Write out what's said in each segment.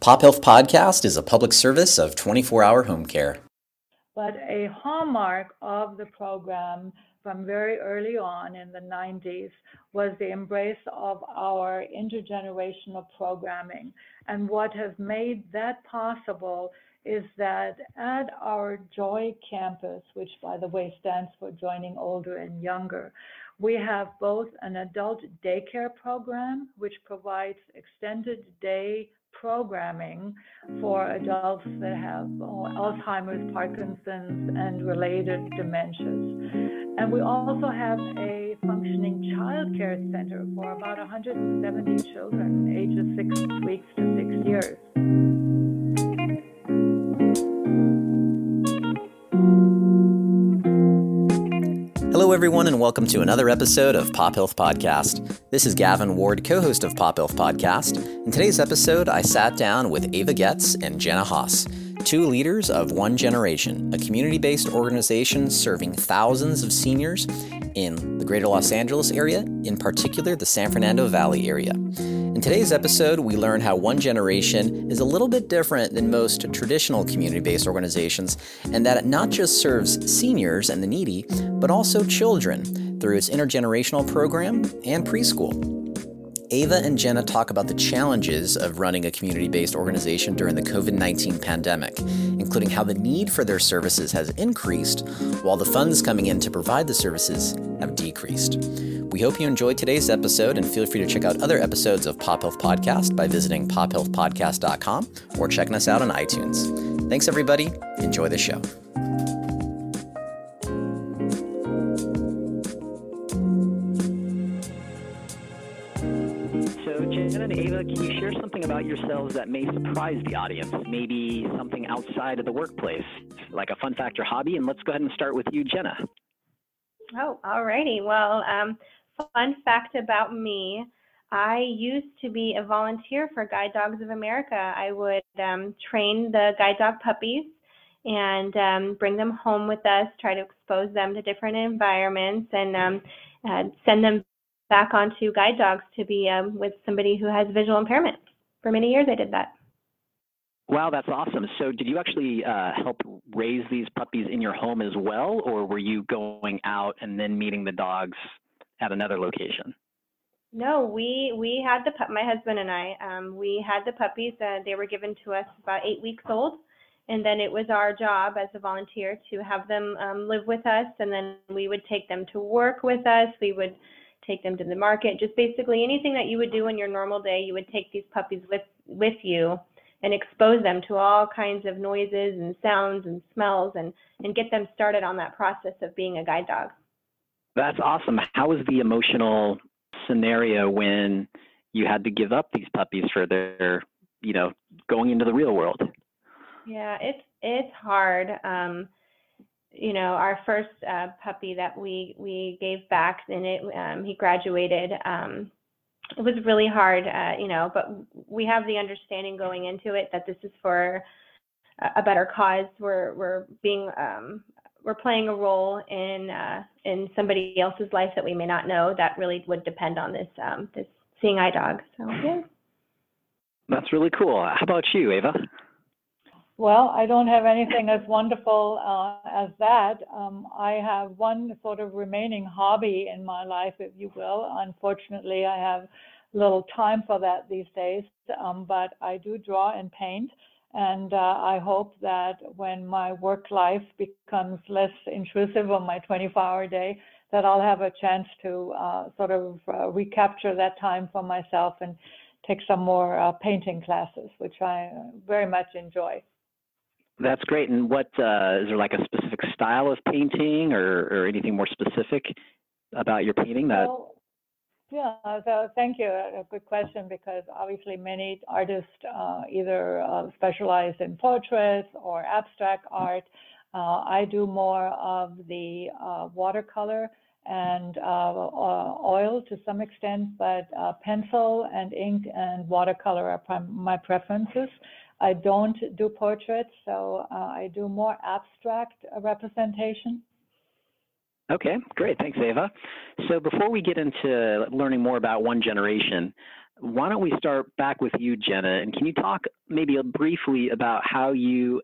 Pop Health Podcast is a public service of 24 hour home care. But a hallmark of the program from very early on in the 90s was the embrace of our intergenerational programming. And what has made that possible is that at our Joy campus, which by the way stands for Joining Older and Younger, we have both an adult daycare program, which provides extended day programming for adults that have Alzheimer's, Parkinson's, and related dementias. And we also have a functioning child care center for about 170 children, ages six weeks to six years. Hello, everyone, and welcome to another episode of Pop Health Podcast. This is Gavin Ward, co host of Pop Health Podcast. In today's episode, I sat down with Ava Getz and Jenna Haas, two leaders of One Generation, a community based organization serving thousands of seniors in the greater Los Angeles area, in particular the San Fernando Valley area. In today's episode, we learn how One Generation is a little bit different than most traditional community based organizations, and that it not just serves seniors and the needy, but also children through its intergenerational program and preschool. Ava and Jenna talk about the challenges of running a community based organization during the COVID 19 pandemic, including how the need for their services has increased while the funds coming in to provide the services have decreased. We hope you enjoyed today's episode and feel free to check out other episodes of Pop Health Podcast by visiting pophealthpodcast.com or checking us out on iTunes. Thanks, everybody. Enjoy the show. So, Jen and Ava, can you share something about yourselves that may surprise the audience? Maybe something outside of the workplace, like a fun fact or hobby? And let's go ahead and start with you, Jenna. Oh, alrighty. Well, um, fun fact about me I used to be a volunteer for Guide Dogs of America. I would um, train the guide dog puppies and um, bring them home with us, try to expose them to different environments, and um, uh, send them back onto guide dogs to be um, with somebody who has visual impairment. For many years, I did that. Wow, that's awesome. So, did you actually uh, help raise these puppies in your home as well, or were you going out and then meeting the dogs at another location? No, we we had the pup. my husband and I um, we had the puppies. Uh, they were given to us about eight weeks old, and then it was our job as a volunteer to have them um, live with us, and then we would take them to work with us. We would take them to the market. Just basically anything that you would do in your normal day, you would take these puppies with with you and expose them to all kinds of noises and sounds and smells and and get them started on that process of being a guide dog. That's awesome. How was the emotional scenario when you had to give up these puppies for their, you know, going into the real world? Yeah, it's it's hard. Um, you know, our first uh, puppy that we we gave back, and it um, he graduated. Um, it was really hard, uh, you know, but we have the understanding going into it that this is for a better cause. We're we're being um, we're playing a role in uh, in somebody else's life that we may not know that really would depend on this um, this seeing eye dog. So yeah. That's really cool. How about you, Ava? Well, I don't have anything as wonderful uh, as that. Um, I have one sort of remaining hobby in my life, if you will. Unfortunately, I have little time for that these days, um, but I do draw and paint. And uh, I hope that when my work life becomes less intrusive on my 24 hour day, that I'll have a chance to uh, sort of uh, recapture that time for myself and take some more uh, painting classes, which I very much enjoy. That's great. And what uh, is there like a specific style of painting or, or anything more specific about your painting that? Well, yeah, so thank you. A good question because obviously many artists uh, either uh, specialize in portraits or abstract art. Uh, I do more of the uh, watercolor and uh, oil to some extent, but uh, pencil and ink and watercolor are my preferences. I don't do portraits, so I do more abstract representation. Okay, great. Thanks, Ava. So before we get into learning more about One Generation, why don't we start back with you, Jenna? And can you talk maybe briefly about how you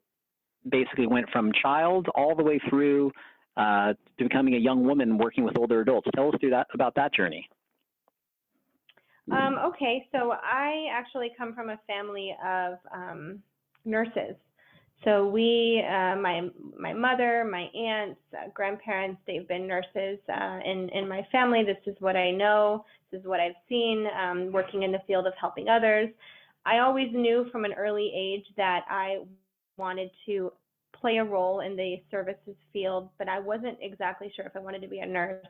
basically went from child all the way through uh, to becoming a young woman working with older adults? Tell us through that about that journey. Um, okay, so I actually come from a family of um, nurses. So we, uh, my my mother, my aunts, uh, grandparents, they've been nurses uh, in in my family. This is what I know. This is what I've seen um, working in the field of helping others. I always knew from an early age that I wanted to play a role in the services field, but I wasn't exactly sure if I wanted to be a nurse.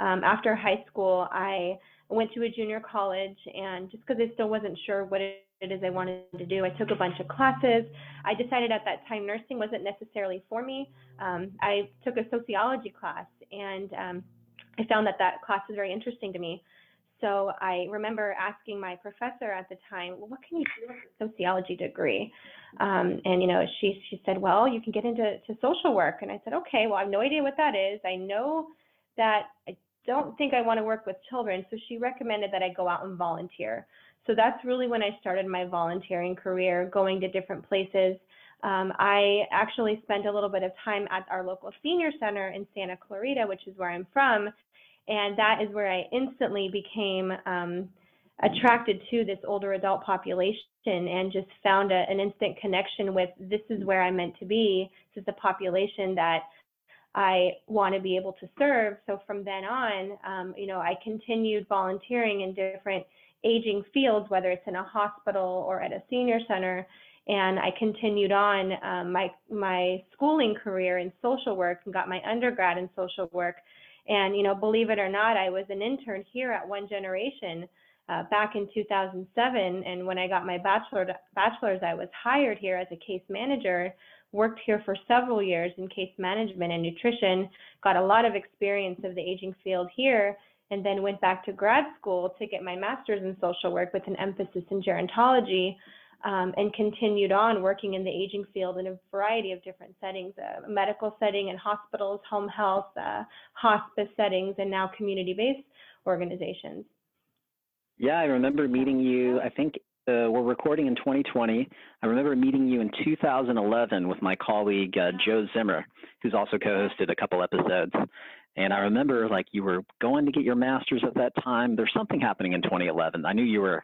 Um, after high school, I went to a junior college, and just because I still wasn't sure what it is I wanted to do, I took a bunch of classes. I decided at that time nursing wasn't necessarily for me. Um, I took a sociology class, and um, I found that that class was very interesting to me. So I remember asking my professor at the time, well, what can you do with a sociology degree? Um, and you know, she she said, well, you can get into to social work. And I said, okay, well, I have no idea what that is. I know that I don't think I want to work with children. So she recommended that I go out and volunteer. So that's really when I started my volunteering career, going to different places. Um, I actually spent a little bit of time at our local senior center in Santa Clarita, which is where I'm from. And that is where I instantly became um, attracted to this older adult population and just found a, an instant connection with this is where I'm meant to be. This is the population that I want to be able to serve. So from then on, um, you know, I continued volunteering in different aging fields, whether it's in a hospital or at a senior center. And I continued on um, my my schooling career in social work and got my undergrad in social work. And you know, believe it or not, I was an intern here at One Generation uh, back in 2007. And when I got my bachelor bachelor's, I was hired here as a case manager worked here for several years in case management and nutrition, got a lot of experience of the aging field here, and then went back to grad school to get my master's in social work with an emphasis in gerontology. Um, and continued on working in the aging field in a variety of different settings, uh, medical setting and hospitals, home health, uh, hospice settings, and now community-based organizations. Yeah, I remember meeting you, I think uh, we're recording in 2020. I remember meeting you in 2011 with my colleague uh, Joe Zimmer, who's also co-hosted a couple episodes. And I remember like you were going to get your master's at that time. There's something happening in 2011. I knew you were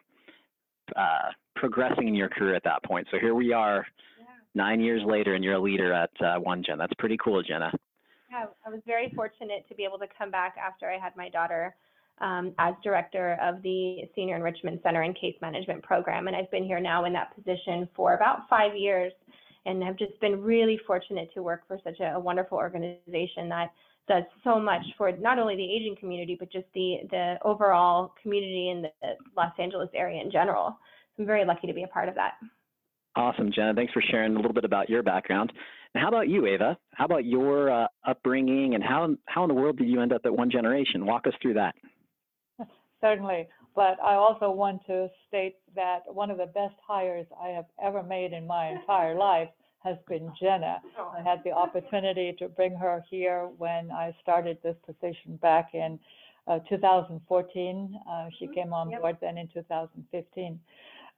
uh, progressing in your career at that point. So here we are, yeah. nine years later, and you're a leader at uh, One Gen. That's pretty cool, Jenna. Yeah, I was very fortunate to be able to come back after I had my daughter um, as director of the Senior Enrichment Center and Case Management Program. And I've been here now in that position for about five years and have just been really fortunate to work for such a, a wonderful organization that does so much for not only the aging community, but just the, the overall community in the Los Angeles area in general. I'm very lucky to be a part of that. Awesome, Jenna. Thanks for sharing a little bit about your background. And how about you, Ava? How about your uh, upbringing and how, how in the world did you end up at One Generation? Walk us through that certainly. But I also want to state that one of the best hires I have ever made in my entire life has been Jenna. Oh. I had the opportunity to bring her here when I started this position back in uh, 2014. Uh, she mm-hmm. came on board then in 2015.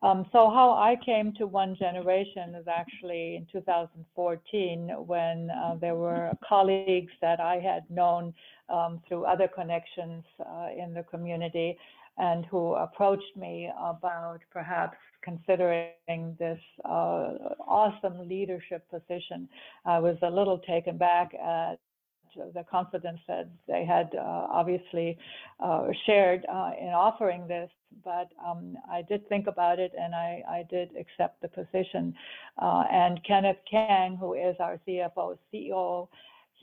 Um, so how I came to One Generation is actually in 2014 when uh, there were colleagues that I had known um, through other connections uh, in the community and who approached me about perhaps considering this uh, awesome leadership position. I was a little taken back at the confidence that they had uh, obviously uh, shared uh, in offering this, but um, I did think about it and I, I did accept the position. And Kenneth Kang, who is our CFO, CEO,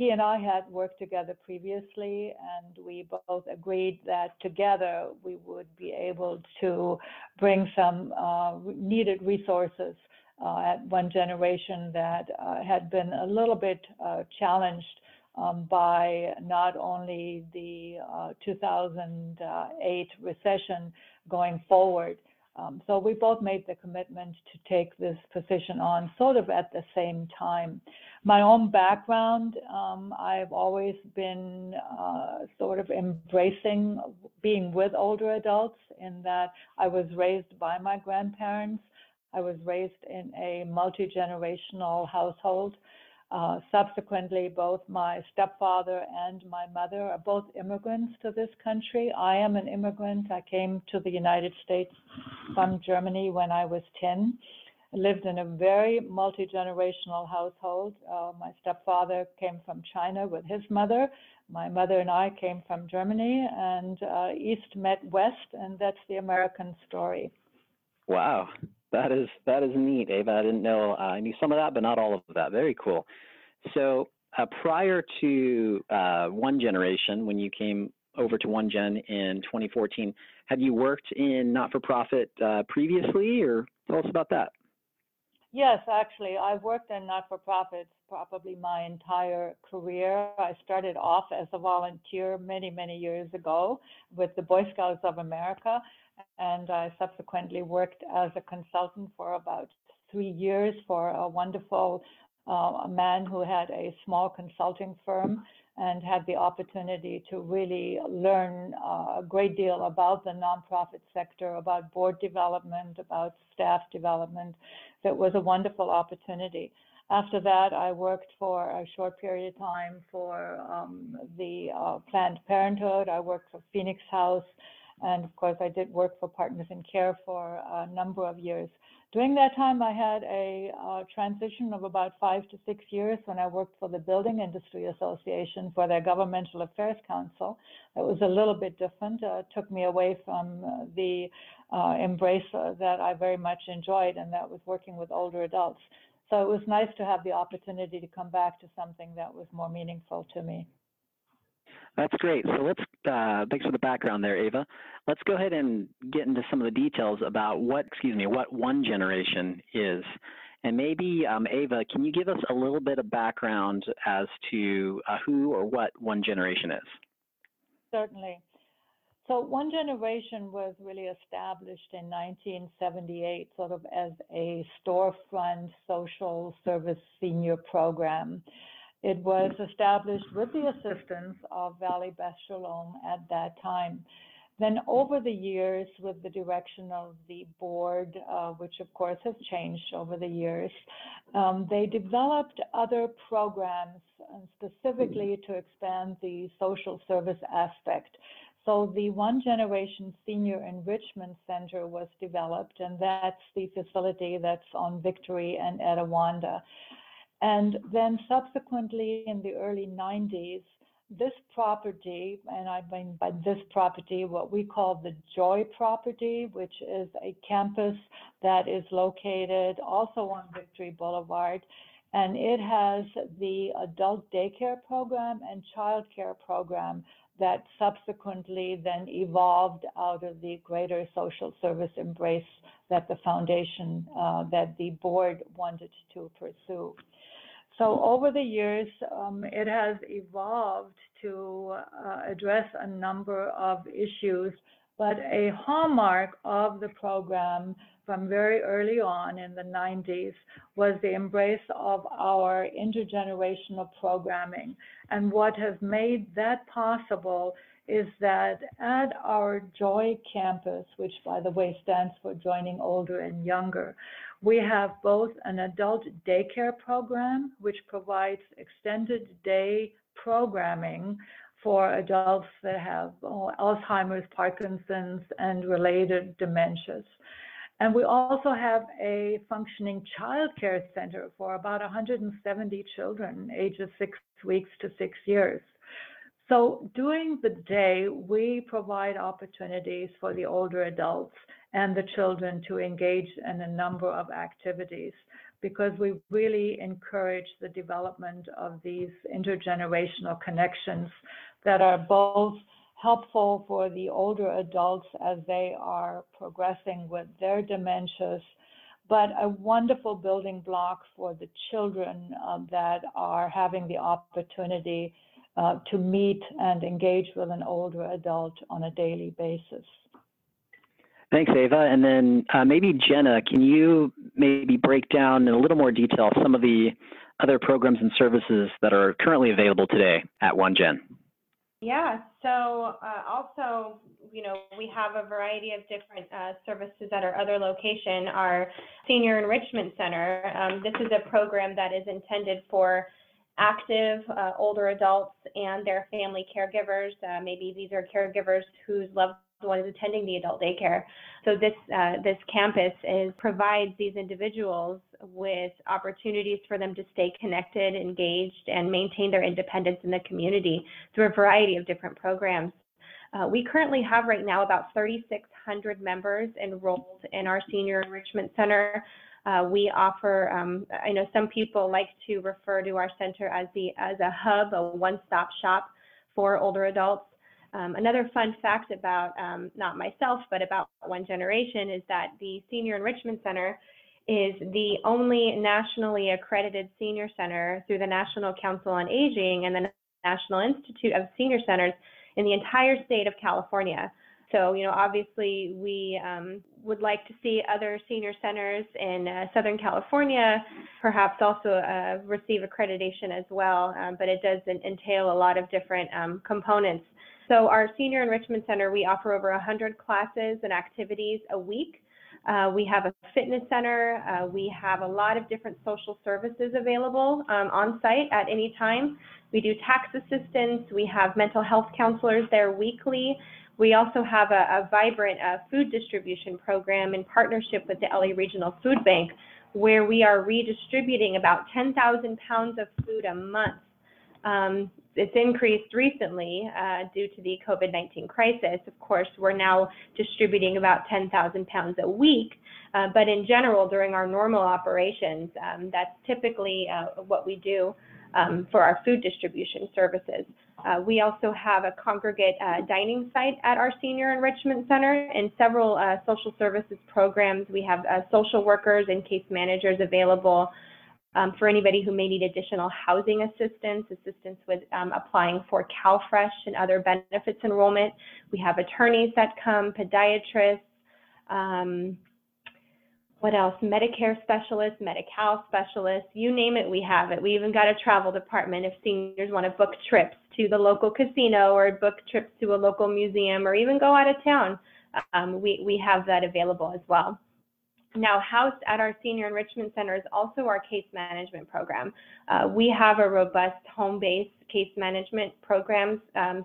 he and I had worked together previously, and we both agreed that together we would be able to bring some uh, needed resources uh, at one generation that uh, had been a little bit challenged um, by not only the uh, 2008 recession going forward, Um, so we both made the commitment to take this position on sort of at the same time. My own background, um, I've always been uh, sort of embracing being with older adults in that I was raised by my grandparents. I was raised in a multi generational household. Uh, subsequently, both my stepfather and my mother are both immigrants to this country. I am an immigrant. I came to the United States from Germany when I was 10. I lived in a very multi generational household. Uh, my stepfather came from China with his mother. My mother and I came from Germany, and uh, East met West, and that's the American story. Wow. That is that is neat, Ava. I didn't know. Uh, I knew some of that, but not all of that. Very cool. So uh, prior to uh, One Generation, when you came over to One Gen in 2014, had you worked in not-for-profit uh, previously, or tell us about that? Yes, actually, I've worked in not-for-profits probably my entire career. I started off as a volunteer many, many years ago with the Boy Scouts of America, and I subsequently worked as a consultant for about three years for a wonderful uh, man who had a small consulting firm and had the opportunity to really learn uh, a great deal about the nonprofit sector, about board development, about staff development. That was a wonderful opportunity. After that, I worked for a short period of time for um, the uh, Planned Parenthood. I worked for Phoenix House. And of course, I did work for Partners in Care for a number of years. During that time, I had a uh, transition of about five to six years when I worked for the Building Industry Association for their Governmental Affairs Council. It was a little bit different. Uh, took me away from uh, the uh, embrace uh, that I very much enjoyed, and that was working with older adults. So it was nice to have the opportunity to come back to something that was more meaningful to me. That's great. So let's, uh, thanks for the background there, Ava. Let's go ahead and get into some of the details about what, excuse me, what one generation is. And maybe, um, Ava, can you give us a little bit of background as to uh, who or what one generation is? Certainly. So One Generation was really established in 1978, sort of as a storefront social service senior program. It was established with the assistance of Valley Beth Shalom at that time. Then over the years, with the direction of the board, uh, which of course has changed over the years, um, they developed other programs uh, specifically to expand the social service aspect. So the One Generation Senior Enrichment Center was developed, and that's the facility that's on Victory and Etiwanda. And then subsequently in the early 90s, this property, and I mean by this property, what we call the Joy property, which is a campus that is located also on Victory Boulevard. And it has the adult daycare program and child care program that subsequently then evolved out of the greater social service embrace that the foundation, uh, that the board wanted to pursue. So over the years, um, it has evolved to uh, address a number of issues, but a hallmark of the program from very early on in the 90s was the embrace of our intergenerational programming. And what has made that possible is that at our Joy campus, which by the way stands for Joining Older and Younger, we have both an adult daycare program, which provides extended day programming for adults that have oh, Alzheimer's, Parkinson's, and related dementias. And we also have a functioning child care center for about 170 children, ages six weeks to six years. So during the day, we provide opportunities for the older adults and the children to engage in a number of activities because we really encourage the development of these intergenerational connections that are both helpful for the older adults as they are progressing with their dementias, but a wonderful building block for the children uh, that are having the opportunity uh, to meet and engage with an older adult on a daily basis. Thanks, Ava. And then uh, maybe Jenna, can you maybe break down in a little more detail some of the other programs and services that are currently available today at OneGen? Yeah, so uh, also, you know, we have a variety of different uh, services at our other location. Our Senior Enrichment Center, um, this is a program that is intended for active uh, older adults and their family caregivers. Uh, maybe these are caregivers whose loved one is attending the adult daycare. So this uh, this campus is provides these individuals with opportunities for them to stay connected, engaged, and maintain their independence in the community through a variety of different programs. Uh, we currently have right now about 3,600 members enrolled in our Senior Enrichment Center. Uh, we offer, um, I know some people like to refer to our center as the as a hub, a one-stop shop for older adults. Um, another fun fact about um, not myself, but about One Generation is that the Senior Enrichment Center is the only nationally accredited senior center through the National Council on Aging and the National Institute of Senior Centers in the entire state of California. So, you know, obviously we um, would like to see other senior centers in uh, Southern California perhaps also uh, receive accreditation as well, um, but it does entail a lot of different um, components so our Senior Enrichment Center, we offer over 100 classes and activities a week. Uh, we have a fitness center. Uh, we have a lot of different social services available um, on site at any time. We do tax assistance. We have mental health counselors there weekly. We also have a, a vibrant uh, food distribution program in partnership with the LA Regional Food Bank, where we are redistributing about 10,000 pounds of food a month um, it's increased recently uh, due to the COVID-19 crisis. Of course, we're now distributing about 10,000 pounds a week, uh, but in general, during our normal operations, um, that's typically uh, what we do um, for our food distribution services. Uh, we also have a congregate uh, dining site at our Senior Enrichment Center and several uh, social services programs. We have social workers and case managers available um, for anybody who may need additional housing assistance, assistance with um, applying for CalFresh and other benefits enrollment. We have attorneys that come, podiatrists, um, what else? Medicare specialists, Medi-Cal specialists, you name it, we have it. We even got a travel department if seniors want to book trips to the local casino or book trips to a local museum or even go out of town. Um, we, we have that available as well. Now, housed at our Senior Enrichment Center is also our case management program. Uh, we have a robust home-based case management programs um,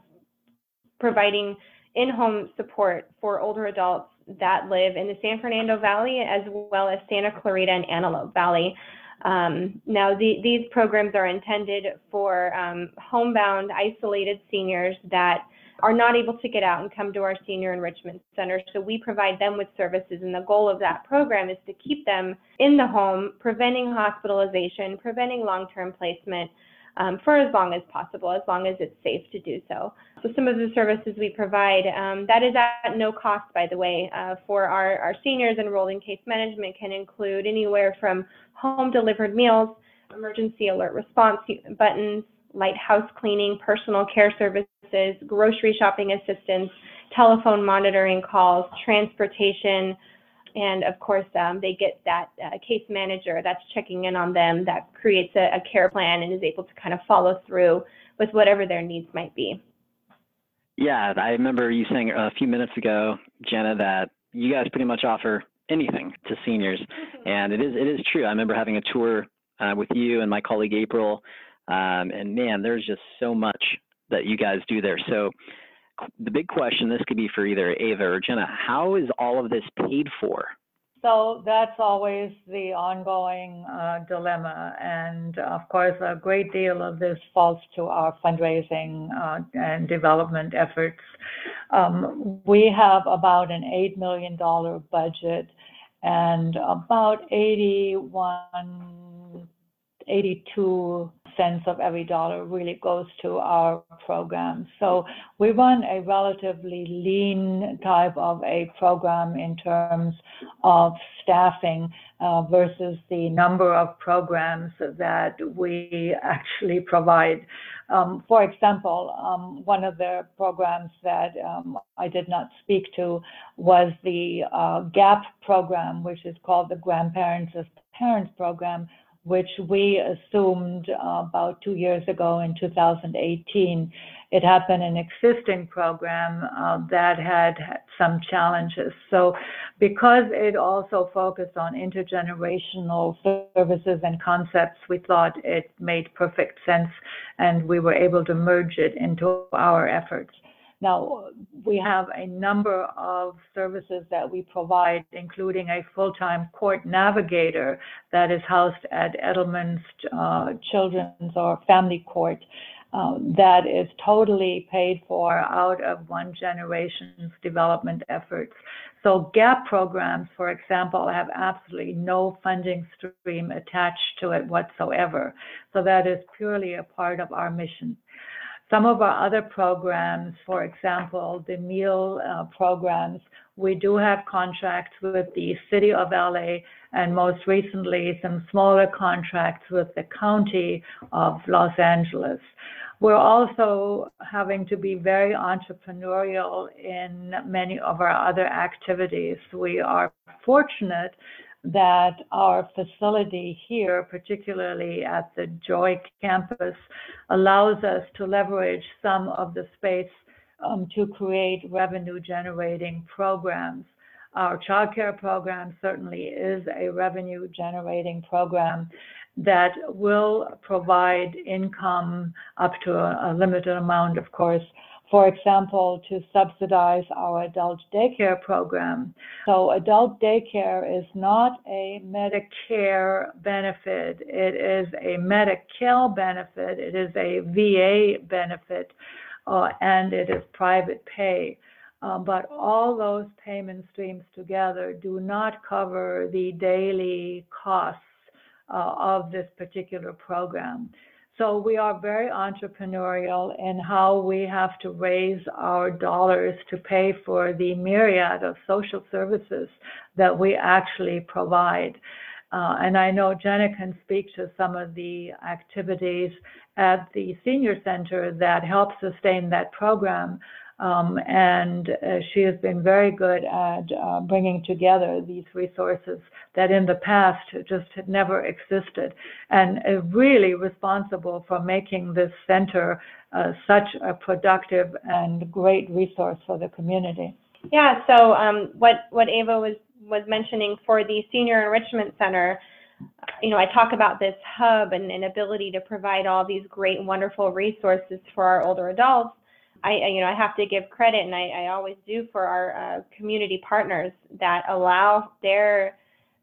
providing in-home support for older adults that live in the San Fernando Valley as well as Santa Clarita and Antelope Valley. Um, now, the, these programs are intended for um, homebound, isolated seniors that are not able to get out and come to our senior enrichment center. So we provide them with services, and the goal of that program is to keep them in the home, preventing hospitalization, preventing long term placement. Um, for as long as possible, as long as it's safe to do so. So some of the services we provide, um, that is at no cost, by the way, uh, for our, our seniors enrolled in case management can include anywhere from home delivered meals, emergency alert response buttons, light house cleaning, personal care services, grocery shopping assistance, telephone monitoring calls, transportation, and of course, um, they get that uh, case manager that's checking in on them that creates a, a care plan and is able to kind of follow through with whatever their needs might be. Yeah, I remember you saying a few minutes ago, Jenna, that you guys pretty much offer anything to seniors, mm-hmm. and it is it is true. I remember having a tour uh, with you and my colleague April um, and man, there's just so much that you guys do there. So the big question, this could be for either Ava or Jenna, how is all of this paid for? So that's always the ongoing uh, dilemma. And of course, a great deal of this falls to our fundraising uh, and development efforts. Um, we have about an $8 million budget and about 81, 82 cents of every dollar really goes to our program. So we run a relatively lean type of a program in terms of staffing uh, versus the number of programs that we actually provide. Um, for example, um, one of the programs that um, I did not speak to was the uh, GAP program, which is called the Grandparents as Parents program, which we assumed uh, about two years ago in 2018. It had been an existing program uh, that had, had some challenges. So, because it also focused on intergenerational services and concepts, we thought it made perfect sense and we were able to merge it into our efforts. Now, we have a number of services that we provide, including a full-time court navigator that is housed at Edelman's uh, Children's or Family Court. Uh, that is totally paid for out of one generation's development efforts. So GAP programs, for example, have absolutely no funding stream attached to it whatsoever. So that is purely a part of our mission. Some of our other programs, for example, the meal uh, programs, we do have contracts with the City of LA and most recently some smaller contracts with the County of Los Angeles. We're also having to be very entrepreneurial in many of our other activities. We are fortunate that our facility here, particularly at the Joy campus, allows us to leverage some of the space um, to create revenue generating programs. Our childcare program certainly is a revenue generating program that will provide income up to a limited amount, of course, for example, to subsidize our adult daycare program. So, adult daycare is not a Medicare benefit, it is a Medi-Cal benefit, it is a VA benefit, uh, and it is private pay. Um, but all those payment streams together do not cover the daily costs uh, of this particular program. So we are very entrepreneurial in how we have to raise our dollars to pay for the myriad of social services that we actually provide. Uh, and I know Jenna can speak to some of the activities at the senior center that help sustain that program. Um, and uh, she has been very good at uh, bringing together these resources that in the past just had never existed, and uh, really responsible for making this center uh, such a productive and great resource for the community. Yeah. So um, what what Ava was was mentioning for the Senior Enrichment Center. You know, I talk about this hub and, an ability to provide all these great, wonderful resources for our older adults I, you know, I have to give credit, and I, I always do for our uh, community partners that allow their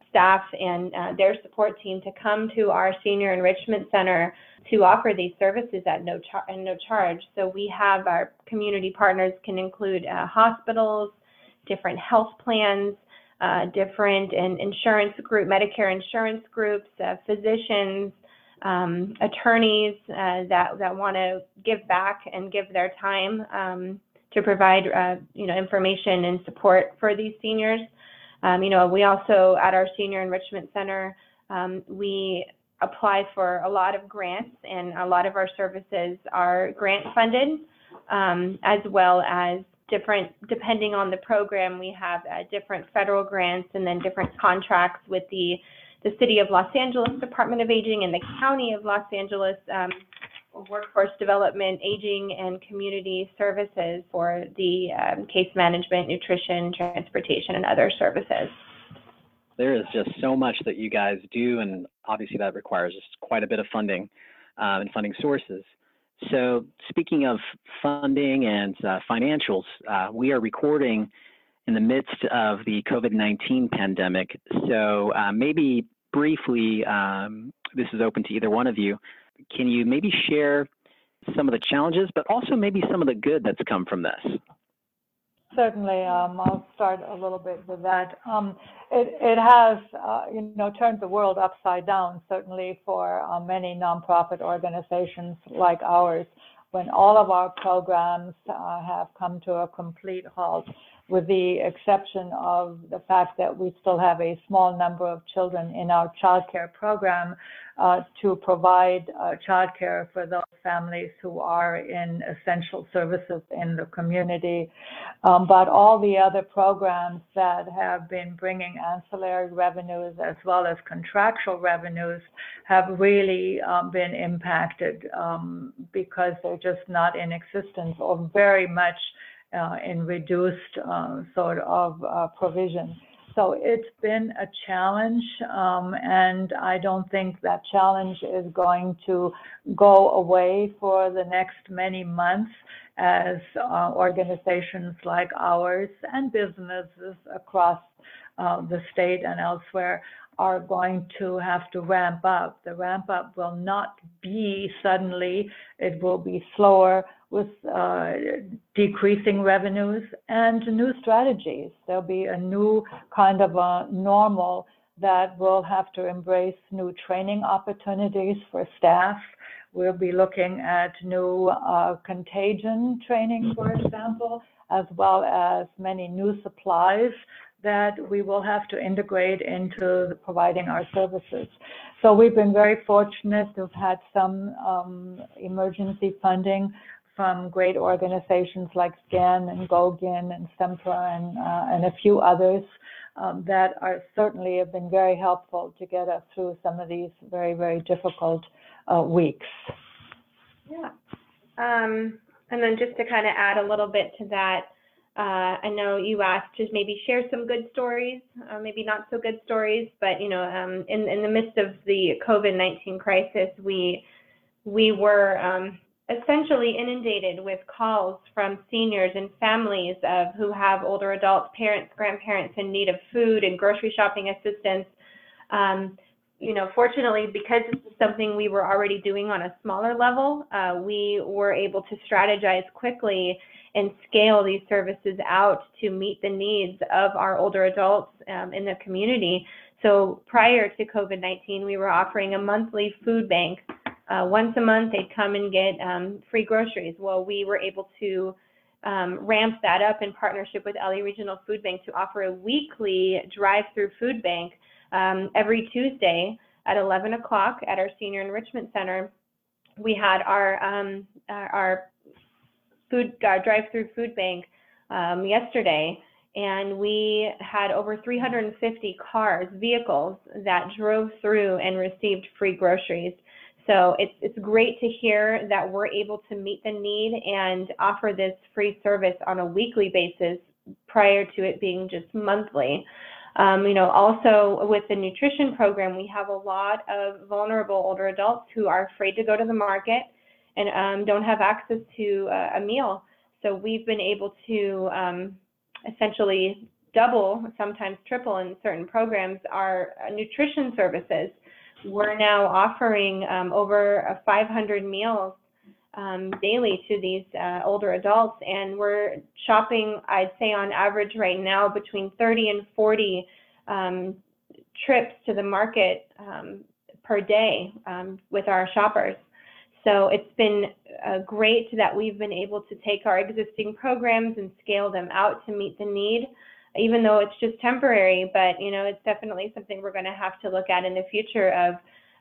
staff and uh, their support team to come to our senior enrichment center to offer these services at no, char- no charge. So we have our community partners can include uh, hospitals, different health plans, uh, different and insurance group, Medicare insurance groups, uh, physicians, um, attorneys uh, that that want to give back and give their time um, to provide uh, you know information and support for these seniors. Um, you know, we also at our senior enrichment center um, we apply for a lot of grants, and a lot of our services are grant funded, um, as well as different depending on the program. We have uh, different federal grants and then different contracts with the the City of Los Angeles Department of Aging and the County of Los Angeles um, Workforce Development, Aging, and Community Services for the um, case management, nutrition, transportation, and other services. There is just so much that you guys do, and obviously that requires quite a bit of funding uh, and funding sources. So, speaking of funding and uh, financials, uh, we are recording in the midst of the COVID 19 pandemic. So, uh, maybe briefly, um, this is open to either one of you. Can you maybe share some of the challenges, but also maybe some of the good that's come from this? Certainly, um, I'll start a little bit with that. Um, it, it has, uh, you know, turned the world upside down, certainly for uh, many nonprofit organizations like ours, when all of our programs uh, have come to a complete halt with the exception of the fact that we still have a small number of children in our child care program uh, to provide uh, child care for those families who are in essential services in the community. Um, but all the other programs that have been bringing ancillary revenues as well as contractual revenues have really um, been impacted um, because they're just not in existence or very much uh, in reduced uh, sort of uh, provision. So it's been a challenge, um, and I don't think that challenge is going to go away for the next many months as uh, organizations like ours and businesses across the state and elsewhere are going to have to ramp up. The ramp up will not be suddenly, it will be slower with uh, decreasing revenues and new strategies. There'll be a new kind of a normal that will have to embrace new training opportunities for staff. We'll be looking at new uh, contagion training, for example, as well as many new supplies that we will have to integrate into providing our services. So we've been very fortunate to have had some um, emergency funding from great organizations like SCAN and GoGin and SEMPRA and, uh, and a few others um, that are certainly have been very helpful to get us through some of these very, very difficult uh, weeks. Yeah. Um, and then just to kind of add a little bit to that, uh, I know you asked to maybe share some good stories, uh, maybe not so good stories, but you know, um, in in the midst of the COVID-19 crisis, we we were um, essentially inundated with calls from seniors and families of who have older adults, parents, grandparents in need of food and grocery shopping assistance. Um, you know, fortunately, because this is something we were already doing on a smaller level, uh, we were able to strategize quickly and scale these services out to meet the needs of our older adults um, in the community. So prior to COVID-19, we were offering a monthly food bank uh, once a month, they'd come and get um, free groceries. Well, we were able to um, ramp that up in partnership with LA Regional Food Bank to offer a weekly drive-through food bank um, every Tuesday at 11 o'clock at our Senior Enrichment Center. We had our um, our food uh, drive-through food bank um, yesterday, and we had over 350 cars, vehicles that drove through and received free groceries. So it's, it's great to hear that we're able to meet the need and offer this free service on a weekly basis prior to it being just monthly. Um, you know, also with the nutrition program, we have a lot of vulnerable older adults who are afraid to go to the market and um, don't have access to a, a, meal. So we've been able to um, essentially double, sometimes triple in certain programs, our uh, nutrition services we're now offering um, over 500 meals um, daily to these uh, older adults, and we're shopping, I'd say on average right now, between 30 and 40 um, trips to the market um, per day um, with our shoppers. So it's been uh, great that we've been able to take our existing programs and scale them out to meet the need even though it's just temporary, but you know, it's definitely something we're going to have to look at in the future of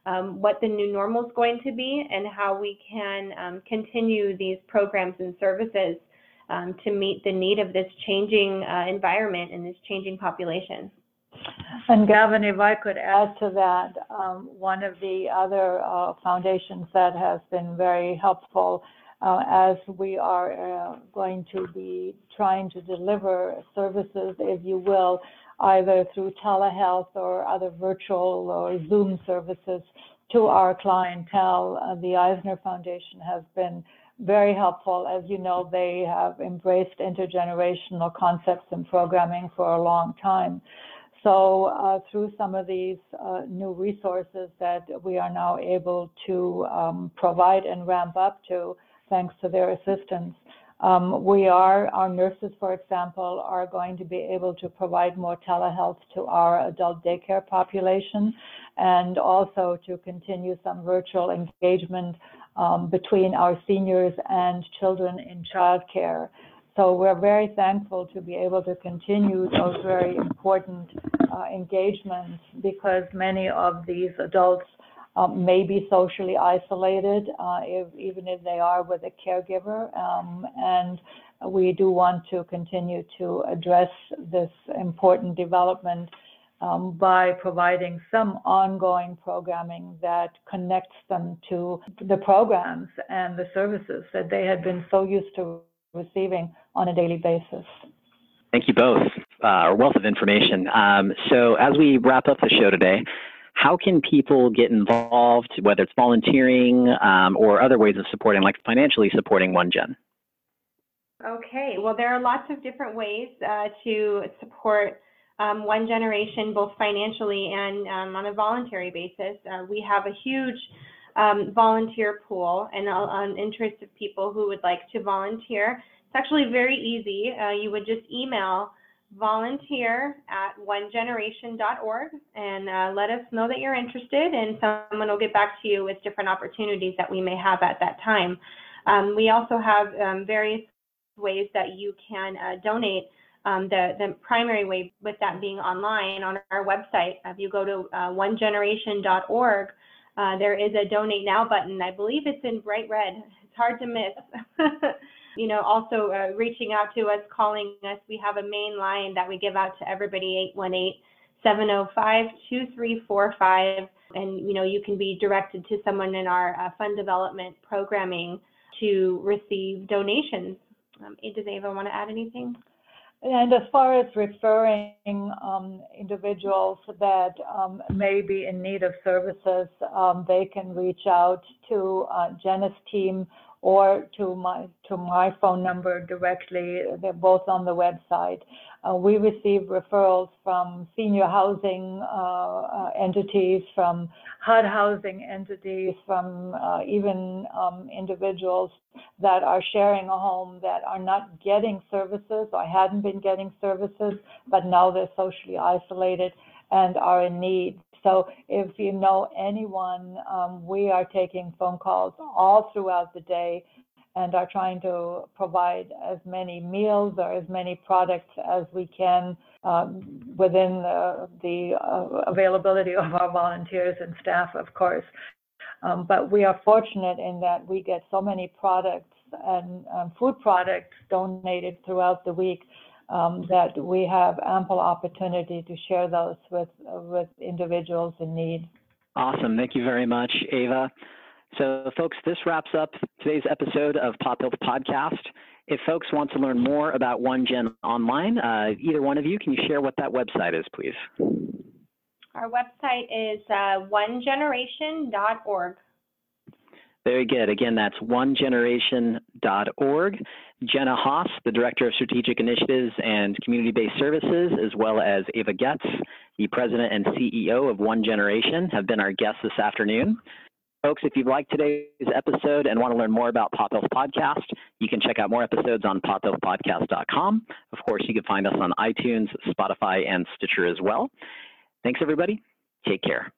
um, what the new normal is going to be and how we can um, continue these programs and services um, to meet the need of this changing uh, environment and this changing population. And Gavin, if I could add to that, um, one of the other uh, foundations that has been very helpful as we are uh, going to be trying to deliver services, if you will, either through telehealth or other virtual or Zoom services to our clientele. Uh, the Eisner Foundation has been very helpful. As you know, they have embraced intergenerational concepts and programming for a long time. So uh, through some of these uh, new resources that we are now able to um, provide and ramp up to, thanks to their assistance. Um, we are, our nurses, for example, are going to be able to provide more telehealth to our adult daycare population and also to continue some virtual engagement um, between our seniors and children in childcare. so we're very thankful to be able to continue those very important uh, engagements because many of these adults um, may be socially isolated, uh, if, even if they are with a caregiver. Um, and we do want to continue to address this important development um, by providing some ongoing programming that connects them to the programs and the services that they had been so used to receiving on a daily basis. Thank you both. Uh, wealth of information. Um, so, as we wrap up the show today, how can people get involved, whether it's volunteering um, or other ways of supporting, like financially supporting OneGen? Okay, well, there are lots of different ways uh, to support um, One Generation, both financially and um, on a voluntary basis. Uh, we have a huge um, volunteer pool and an interest of people who would like to volunteer. It's actually very easy. Uh, you would just email volunteer at onegeneration.org and uh, let us know that you're interested, and someone will get back to you with different opportunities that we may have at that time. Um, we also have um, various ways that you can uh, donate. Um, the, the primary way with that being online on our website, if you go to uh, onegeneration.org, uh, there is a donate now button. I believe it's in bright red. It's hard to miss. you know, also uh, reaching out to us, calling us. We have a main line that we give out to everybody, 818 705 2345. And, you know, you can be directed to someone in our uh, fund development programming to receive donations um, does Ava want to add anything? And as far as referring um, individuals that um, may be in need of services, um, they can reach out to uh, Jenna's team or to my to my phone number directly. They're both on the website. Uh, we receive referrals from senior housing uh, uh entities, from HUD housing entities, from uh, even um, individuals that are sharing a home that are not getting services or hadn't been getting services, but now they're socially isolated and are in need. So if you know anyone, um, we are taking phone calls all throughout the day and are trying to provide as many meals or as many products as we can um, within the, the uh, availability of our volunteers and staff, of course. Um, but we are fortunate in that we get so many products and um, food products donated throughout the week um, that we have ample opportunity to share those with uh, with individuals in need. Awesome. Thank you very much, Ava. So, folks, this wraps up today's episode of Pop Health Podcast. If folks want to learn more about OneGen online, uh, either one of you, can you share what that website is, please? Our website is uh, onegeneration.org. Very good. Again, that's onegeneration.org. Jenna Haas, the Director of Strategic Initiatives and Community-Based Services, as well as Ava Getz, the President and CEO of One Generation, have been our guests this afternoon. Folks, if you've liked today's episode and want to learn more about Pop Health Podcast, you can check out more episodes on pophealthpodcast.com. Of course, you can find us on iTunes, Spotify, and Stitcher as well. Thanks, everybody. Take care.